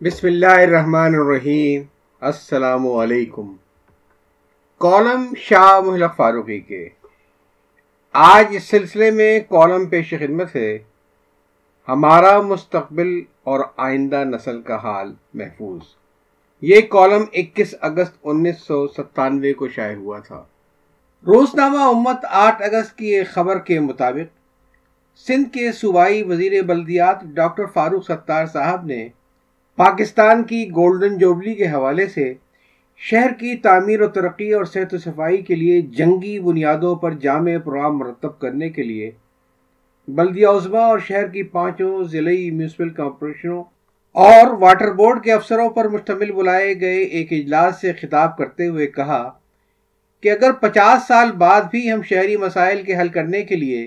بسم اللہ الرحمن الرحیم۔ السلام علیکم۔ کالم شاہ محلق فاروقی کے۔ آج اس سلسلے میں کالم پیش خدمت ہے۔ ہمارا مستقبل اور آئندہ نسل کا حال محفوظ۔ یہ کالم اکیس اگست انیس سو ستانوے کو شائع ہوا تھا۔ روزنامہ امت آٹھ اگست کی ایک خبر کے مطابق سندھ کے صوبائی وزیر بلدیات ڈاکٹر فاروق ستار صاحب نے پاکستان کی گولڈن جوبلی کے حوالے سے، شہر کی تعمیر و ترقی اور صحت و صفائی کے لیے جنگی بنیادوں پر جامع پروگرام مرتب کرنے کے لیے بلدیہ عظما اور شہر کی پانچوں ضلعی میونسپل کارپوریشنوں اور واٹر بورڈ کے افسروں پر مشتمل بلائے گئے ایک اجلاس سے خطاب کرتے ہوئے کہا کہ اگر پچاس سال بعد بھی ہم شہری مسائل کے حل کرنے کے لیے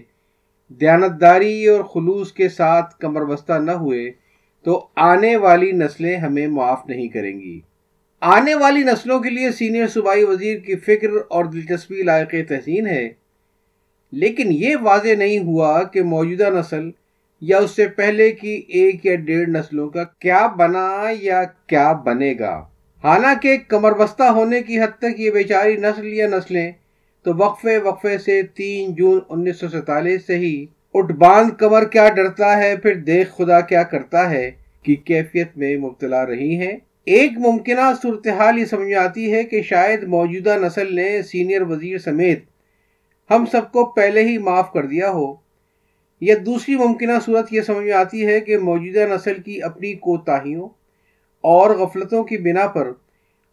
دیانتداری اور خلوص کے ساتھ کمر بستہ نہ ہوئے تو آنے والی نسلیں ہمیں معاف نہیں کریں گی۔ آنے والی نسلوں کے لیے سینئر صوبائی وزیر کی فکر اور دلچسپی لائق تحسین ہے۔ لیکن یہ واضح نہیں ہوا کہ موجودہ نسل یا اس سے پہلے کی ایک یا ڈیڑھ نسلوں کا کیا بنا یا کیا بنے گا۔ حالانکہ کمر بستہ ہونے کی حد تک یہ بیچاری نسل یا نسلیں تو وقفے وقفے سے تین جون انیس سو سینتالیس سے ہی اٹھ باندھ کمر کیا ڈرتا ہے، پھر دیکھ خدا کیا کرتا ہے۔ کی کیفیت میں مبتلا رہی ہیں۔ ایک ممکنہ صورتحال یہ سمجھ آتی ہے کہ شاید موجودہ نسل نے سینئر وزیر سمیت ہم سب کو پہلے ہی معاف کر دیا ہو۔ یا دوسری ممکنہ صورت یہ سمجھ آتی ہے کہ موجودہ نسل کی اپنی کوتاہیوں اور غفلتوں کی بنا پر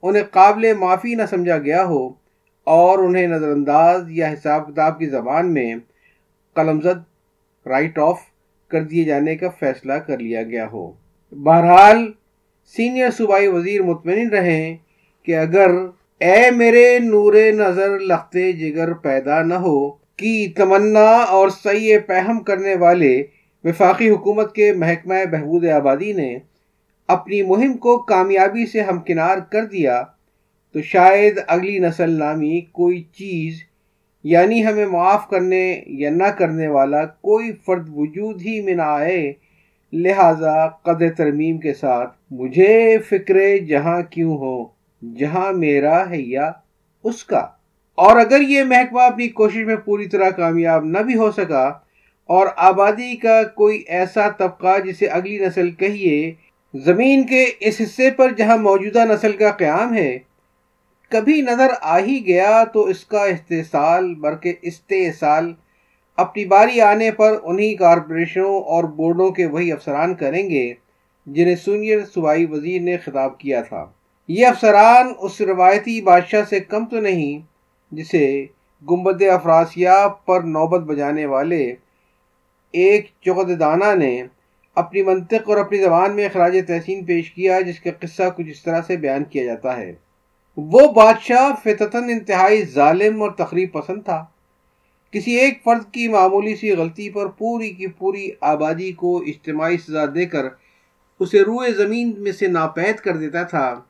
انہیں قابل معافی نہ سمجھا گیا ہو اور انہیں نظر انداز یا حساب کتاب کی زبان میں قلم زد رائٹ آف کر دیے جانے کا فیصلہ کر لیا گیا ہو۔ بہرحال سینئر صوبائی وزیر مطمئن رہیں کہ اگر اے میرے نور نظر لختے جگر پیدا نہ ہو، کی تمنا اور سی پہم کرنے والے وفاقی حکومت کے محکمہ بہبود آبادی نے اپنی مہم کو کامیابی سے ہمکنار کر دیا، تو شاید اگلی نسل نامی کوئی چیز یعنی ہمیں معاف کرنے یا نہ کرنے والا کوئی فرد وجود ہی میں نہ آئے۔ لہذا قد ترمیم کے ساتھ، مجھے فکر جہاں کیوں ہو، جہاں میرا ہے یا اس کا۔ اور اگر یہ محکمہ اپنی کوشش میں پوری طرح کامیاب نہ بھی ہو سکا اور آبادی کا کوئی ایسا طبقہ جسے اگلی نسل کہیے، زمین کے اس حصے پر جہاں موجودہ نسل کا قیام ہے، کبھی نظر آ ہی گیا تو اس کا استحصال، بلکہ استحصال اپنی باری آنے پر انہی کارپوریشنوں اور بورڈوں کے وہی افسران کریں گے جنہیں سونیر صوبائی وزیر نے خطاب کیا تھا۔ یہ افسران اس روایتی بادشاہ سے کم تو نہیں، جسے گمبد افراسیہ پر نوبت بجانے والے ایک چقد دانہ نے اپنی منطق اور اپنی زبان میں اخراج تحسین پیش کیا، جس کا قصہ کچھ اس طرح سے بیان کیا جاتا ہے۔ وہ بادشاہ فتتاً انتہائی ظالم اور تقریب پسند تھا۔ کسی ایک فرد کی معمولی سی غلطی پر پوری کی پوری آبادی کو اجتماعی سزا دے کر اسے روئے زمین میں سے ناپید کر دیتا تھا۔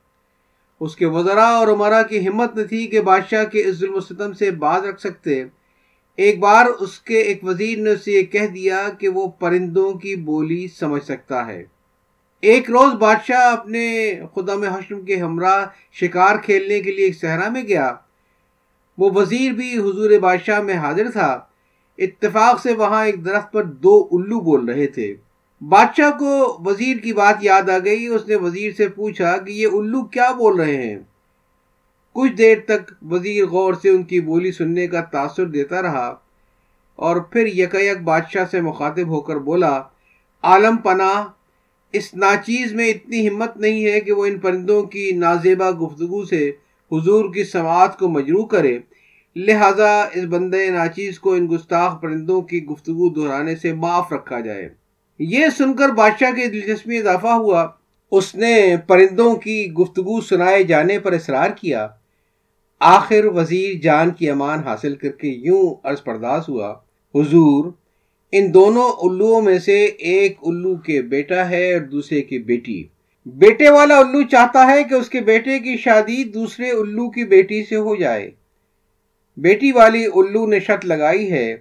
اس کے وزراء اور عمرہ کی ہمت نہ تھی کہ بادشاہ کے اس ظلم و ستم سے باز رکھ سکتے۔ ایک بار اس کے ایک وزیر نے اسے یہ کہہ دیا کہ وہ پرندوں کی بولی سمجھ سکتا ہے۔ ایک روز بادشاہ اپنے خدا میں حشم کے ہمراہ شکار کھیلنے کے لیے ایک صحرا میں گیا۔ وہ وزیر بھی حضور بادشاہ میں حاضر تھا۔ اتفاق سے وہاں ایک درخت پر دو الو بول رہے تھے۔ بادشاہ کو وزیر کی بات یاد آ گئی۔ اس نے وزیر سے پوچھا کہ یہ الو کیا بول رہے ہیں؟ کچھ دیر تک وزیر غور سے ان کی بولی سننے کا تاثر دیتا رہا اور پھر یک بادشاہ سے مخاطب ہو کر بولا، عالم پناہ، اس ناچیز میں اتنی ہمت نہیں ہے کہ وہ ان پرندوں کی نازیبا گفتگو سے حضور کی سماعت کو مجروع کرے، لہذا اس بندے ناچیز کو ان گستاخ پرندوں کی گفتگو دہرانے سے معاف رکھا جائے۔ یہ سن کر بادشاہ کی دلچسپی اضافہ ہوا۔ اس نے پرندوں کی گفتگو سنائے جانے پر اصرار کیا۔ آخر وزیر جان کی امان حاصل کر کے یوں عرض پرداز ہوا، حضور، ان دونوں الوؤں میں سے ایک الو کے بیٹا ہے اور دوسرے کی بیٹی۔ بیٹے والا الو چاہتا ہے کہ اس کے بیٹے کی شادی دوسرے الو کی بیٹی سے ہو جائے۔ بیٹی والی الو نے شرط لگائی ہے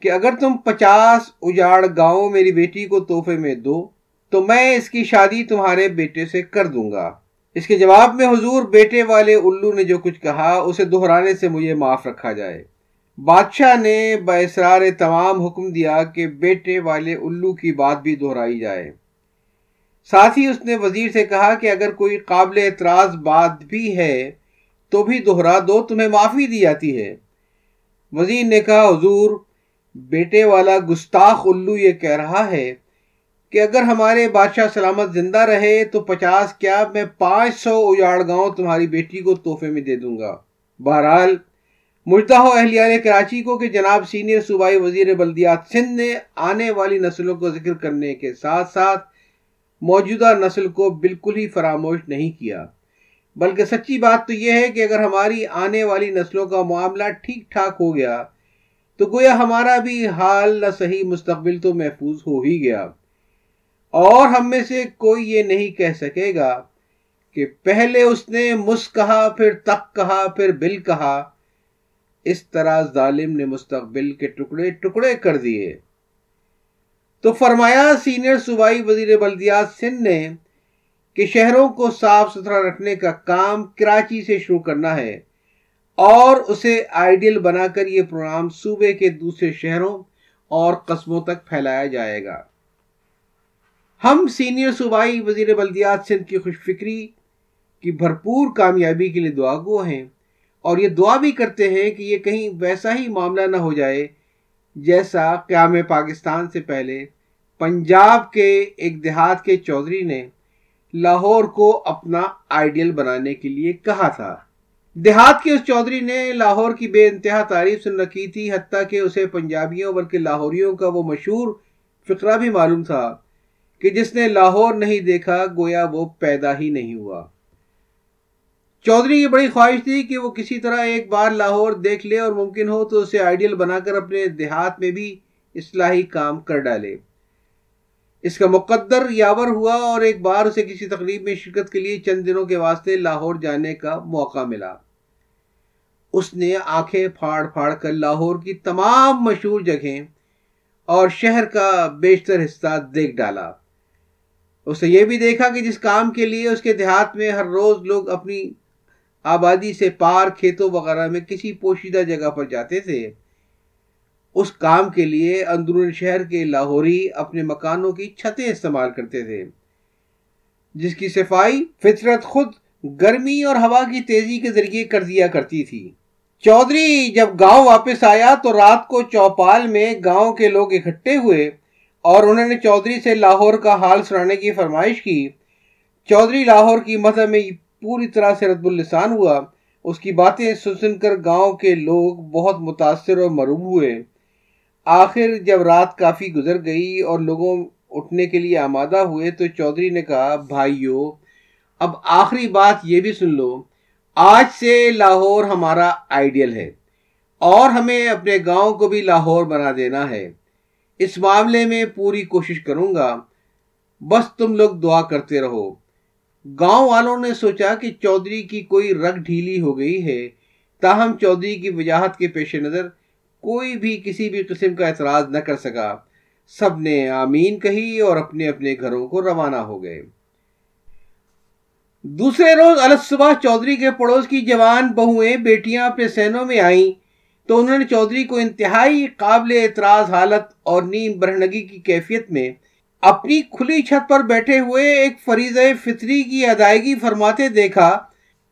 کہ اگر تم پچاس اجاڑ گاؤں میری بیٹی کو تحفے میں دو، تو میں اس کی شادی تمہارے بیٹے سے کر دوں گا۔ اس کے جواب میں حضور بیٹے والے الو نے جو کچھ کہا، اسے دہرانے سے مجھے معاف رکھا جائے۔ بادشاہ نے بسرار تمام حکم دیا کہ بیٹے والے الو کی بات بھی دہرائی جائے۔ ساتھ ہی اس نے وزیر سے کہا کہ اگر کوئی قابل اعتراض بات بھی ہے، تو بھی دہرا دو، تمہیں معافی دی جاتی ہے۔ وزیر نے کہا، حضور، بیٹے والا گستاخ الو یہ کہہ رہا ہے کہ اگر ہمارے بادشاہ سلامت زندہ رہے، تو پچاس کیا میں پانچ سو اجاڑ گاؤں تمہاری بیٹی کو تحفے میں دے دوں گا۔ بہرحال مجدہ اہلیان کراچی کو کہ جناب سینئر صوبائی وزیر بلدیات سندھ نے آنے والی نسلوں کو ذکر کرنے کے ساتھ ساتھ موجودہ نسل کو بالکل ہی فراموش نہیں کیا۔ بلکہ سچی بات تو یہ ہے کہ اگر ہماری آنے والی نسلوں کا معاملہ ٹھیک ٹھاک ہو گیا، تو گویا ہمارا بھی حال نہ صحیح مستقبل تو محفوظ ہو ہی گیا۔ اور ہم میں سے کوئی یہ نہیں کہہ سکے گا کہ پہلے اس نے مس کہا، پھر تک کہا، پھر بل کہا۔ اس طرح ظالم نے مستقبل کے ٹکڑے ٹکڑے کر دیے۔ تو فرمایا سینئر صوبائی وزیر بلدیات سندھ نے کہ شہروں کو صاف ستھرا رکھنے کا کام کراچی سے شروع کرنا ہے اور اسے آئیڈیل بنا کر یہ پروگرام صوبے کے دوسرے شہروں اور قصبوں تک پھیلایا جائے گا۔ ہم سینئر صوبائی وزیر بلدیات سندھ کی خوش فکری کی بھرپور کامیابی کے لیے دعا گو ہیں اور یہ دعا بھی کرتے ہیں کہ یہ کہیں ویسا ہی معاملہ نہ ہو جائے جیسا قیام پاکستان سے پہلے پنجاب کے ایک دیہات کے چودھری نے لاہور کو اپنا آئیڈیل بنانے کے لیے کہا تھا۔ دیہات کے اس چودھری نے لاہور کی بے انتہا تعریف سن رکھی تھی، حتیٰ کہ اسے پنجابیوں بلکہ لاہوریوں کا وہ مشہور فقرہ بھی معلوم تھا کہ جس نے لاہور نہیں دیکھا، گویا وہ پیدا ہی نہیں ہوا۔ چودھری کی بڑی خواہش تھی کہ وہ کسی طرح ایک بار لاہور دیکھ لے اور ممکن ہو تو اسے آئیڈیل بنا کر اپنے دیہات میں بھی اصلاحی کام کر ڈالے۔ اس کا مقدر یاور ہوا اور ایک بار اسے کسی تقریب میں شرکت کے لیے چند دنوں کے واسطے لاہور جانے کا موقع ملا۔ اس نے آنکھیں پھاڑ پھاڑ کر لاہور کی تمام مشہور جگہیں اور شہر کا بیشتر حصہ دیکھ ڈالا۔ اس نے یہ بھی دیکھا کہ جس کام کے لیے اس کے دیہات میں ہر روز لوگ اپنی آبادی سے پار کھیتوں وغیرہ میں کسی پوشیدہ جگہ پر جاتے تھے۔ اس کام کے لیے اندرون شہر کے لاہوری اپنے مکانوں کی چھتیں استعمال کرتے تھے، جس کی صفائی فطرت خود گرمی اور ہوا کی تیزی کے ذریعے کر دیا کرتی تھی۔ چودھری، جب گاؤں واپس آیا تو رات کو چوپال میں گاؤں کے لوگ اکٹھے ہوئے اور انہوں نے چودھری سے لاہور کا حال سنانے کی فرمائش کی۔ چودھری لاہور کی مذہب میں پوری طرح سے رد السان ہوا، اس کی باتیں سن سن کر گاؤں کے لوگ بہت متاثر اور مروب ہوئے۔ آخر جب رات کافی گزر گئی اور لوگوں اٹھنے کے لیے آمادہ ہوئے تو چودھری نے کہا، بھائیو، اب آخری بات یہ بھی سن لو، آج سے لاہور ہمارا آئیڈیل ہے اور ہمیں اپنے گاؤں کو بھی لاہور بنا دینا ہے۔ اس معاملے میں پوری کوشش کروں گا، بس تم لوگ دعا کرتے رہو۔ گاؤں والوں نے سوچا کہ چودھری کی کوئی رگ ڈھیلی ہو گئی ہے، تاہم چودھری کی وجاہت کے پیش نظر کوئی بھی کسی بھی قسم کا اعتراض نہ کر سکا۔ سب نے آمین کہی اور اپنے اپنے گھروں کو روانہ ہو گئے۔ دوسرے روز صبح چودھری کے پڑوس کی جوان بہویں بیٹیاں اپنے سینوں میں آئیں تو انہوں نے چودھری کو انتہائی قابل اعتراض حالت اور نیم برہنگی کی کیفیت میں اپنی کھلی چھت پر بیٹھے ہوئے ایک فریض فطری کی ادائیگی فرماتے دیکھا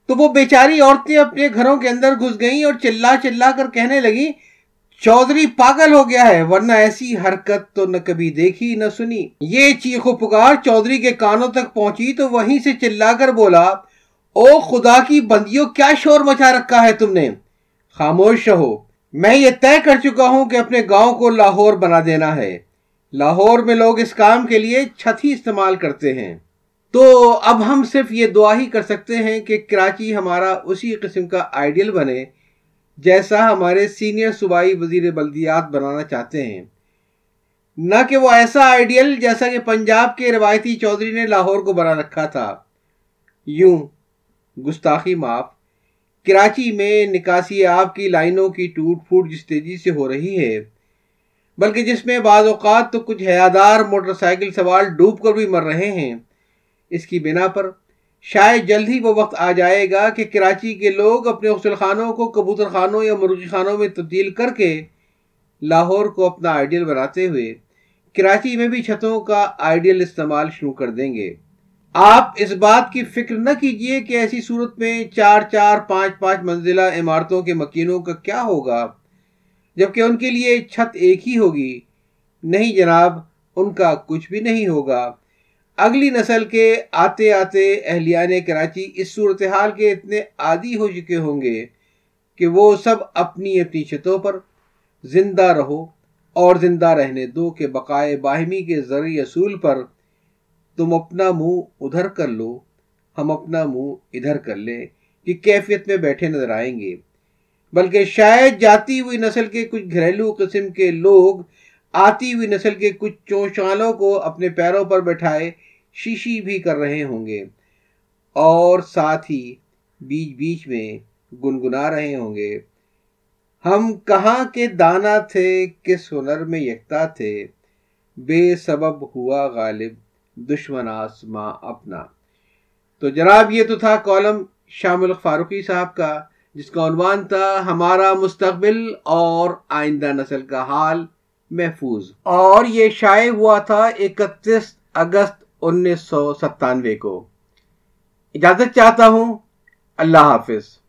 تو وہ بیچاری عورتیں اپنے گھروں کے اندر گھس گئیں اور چلا چلا کر کہنے لگی چودھری پاگل ہو گیا ہے، ورنہ ایسی حرکت تو نہ کبھی دیکھی نہ سنی۔ یہ چیخ و پکار چودھری کے کانوں تک پہنچی تو وہیں سے چلا کر بولا، او خدا کی بندیوں، کیا شور مچا رکھا ہے تم نے؟ خاموش رہو۔ میں یہ طے کر چکا ہوں کہ اپنے گاؤں کو لاہور بنا دینا ہے۔ لاہور میں لوگ اس کام کے لیے چھت ہی استعمال کرتے ہیں۔ تو اب ہم صرف یہ دعا ہی کر سکتے ہیں کہ کراچی ہمارا اسی قسم کا آئیڈیل بنے، جیسا ہمارے سینئر صوبائی وزیر بلدیات بنانا چاہتے ہیں۔ نہ کہ وہ ایسا آئیڈیل جیسا کہ پنجاب کے روایتی چودھری نے لاہور کو بنا رکھا تھا۔ یوں، گستاخی معاف۔ کراچی میں نکاسی آب کی لائنوں کی ٹوٹ پھوٹ جس تیزی سے ہو رہی ہے بلکہ جس میں بعض اوقات تو کچھ حیادار موٹر سائیکل سوال ڈوب کر بھی مر رہے ہیں۔ اس کی بنا پر شاید جلد ہی وہ وقت آ جائے گا کہ کراچی کے لوگ اپنے غسل خانوں کو کبوتر خانوں یا مرغی خانوں میں تبدیل کر کے لاہور کو اپنا آئیڈیل بناتے ہوئے کراچی میں بھی چھتوں کا آئیڈیل استعمال شروع کر دیں گے۔ آپ اس بات کی فکر نہ کیجیے کہ ایسی صورت میں چار چار پانچ پانچ منزلہ عمارتوں کے مکینوں کا کیا ہوگا۔ جبکہ ان کے لیے چھت ایک ہی ہوگی۔ نہیں جناب، ان کا کچھ بھی نہیں ہوگا۔ اگلی نسل کے آتے آتے اہلیان کراچی اس صورتحال کے اتنے عادی ہو چکے ہوں گے کہ وہ سب اپنی اپنی چھتوں پر زندہ رہو اور زندہ رہنے دو کہ بقائے باہمی کے ذریعے اصول پر تم اپنا منہ ادھر کر لو، ہم اپنا منہ ادھر کر لیں کہ کیفیت میں بیٹھے نظر آئیں گے۔ بلکہ شاید جاتی ہوئی نسل کے کچھ گھریلو قسم کے لوگ آتی ہوئی نسل کے کچھ چونچالوں کو اپنے پیروں پر بیٹھائے شیشی بھی کر رہے ہوں گے اور ساتھ ہی بیچ بیچ میں گنگنا رہے ہوں گے۔ ہم کہاں کے دانا تھے، کس ہنر میں یکتا تھے؟ بے سبب ہوا غالب دشمن آسماں اپنا۔ تو جناب، یہ تو تھا کالم شامل فاروقی صاحب کا۔ جس کا عنوان تھا ہمارا مستقبل اور آئندہ نسل کا حال محفوظ۔ اور یہ شائع ہوا تھا اکتیس اگست انیس سو ستانوے کو۔ اجازت چاہتا ہوں۔ اللہ حافظ۔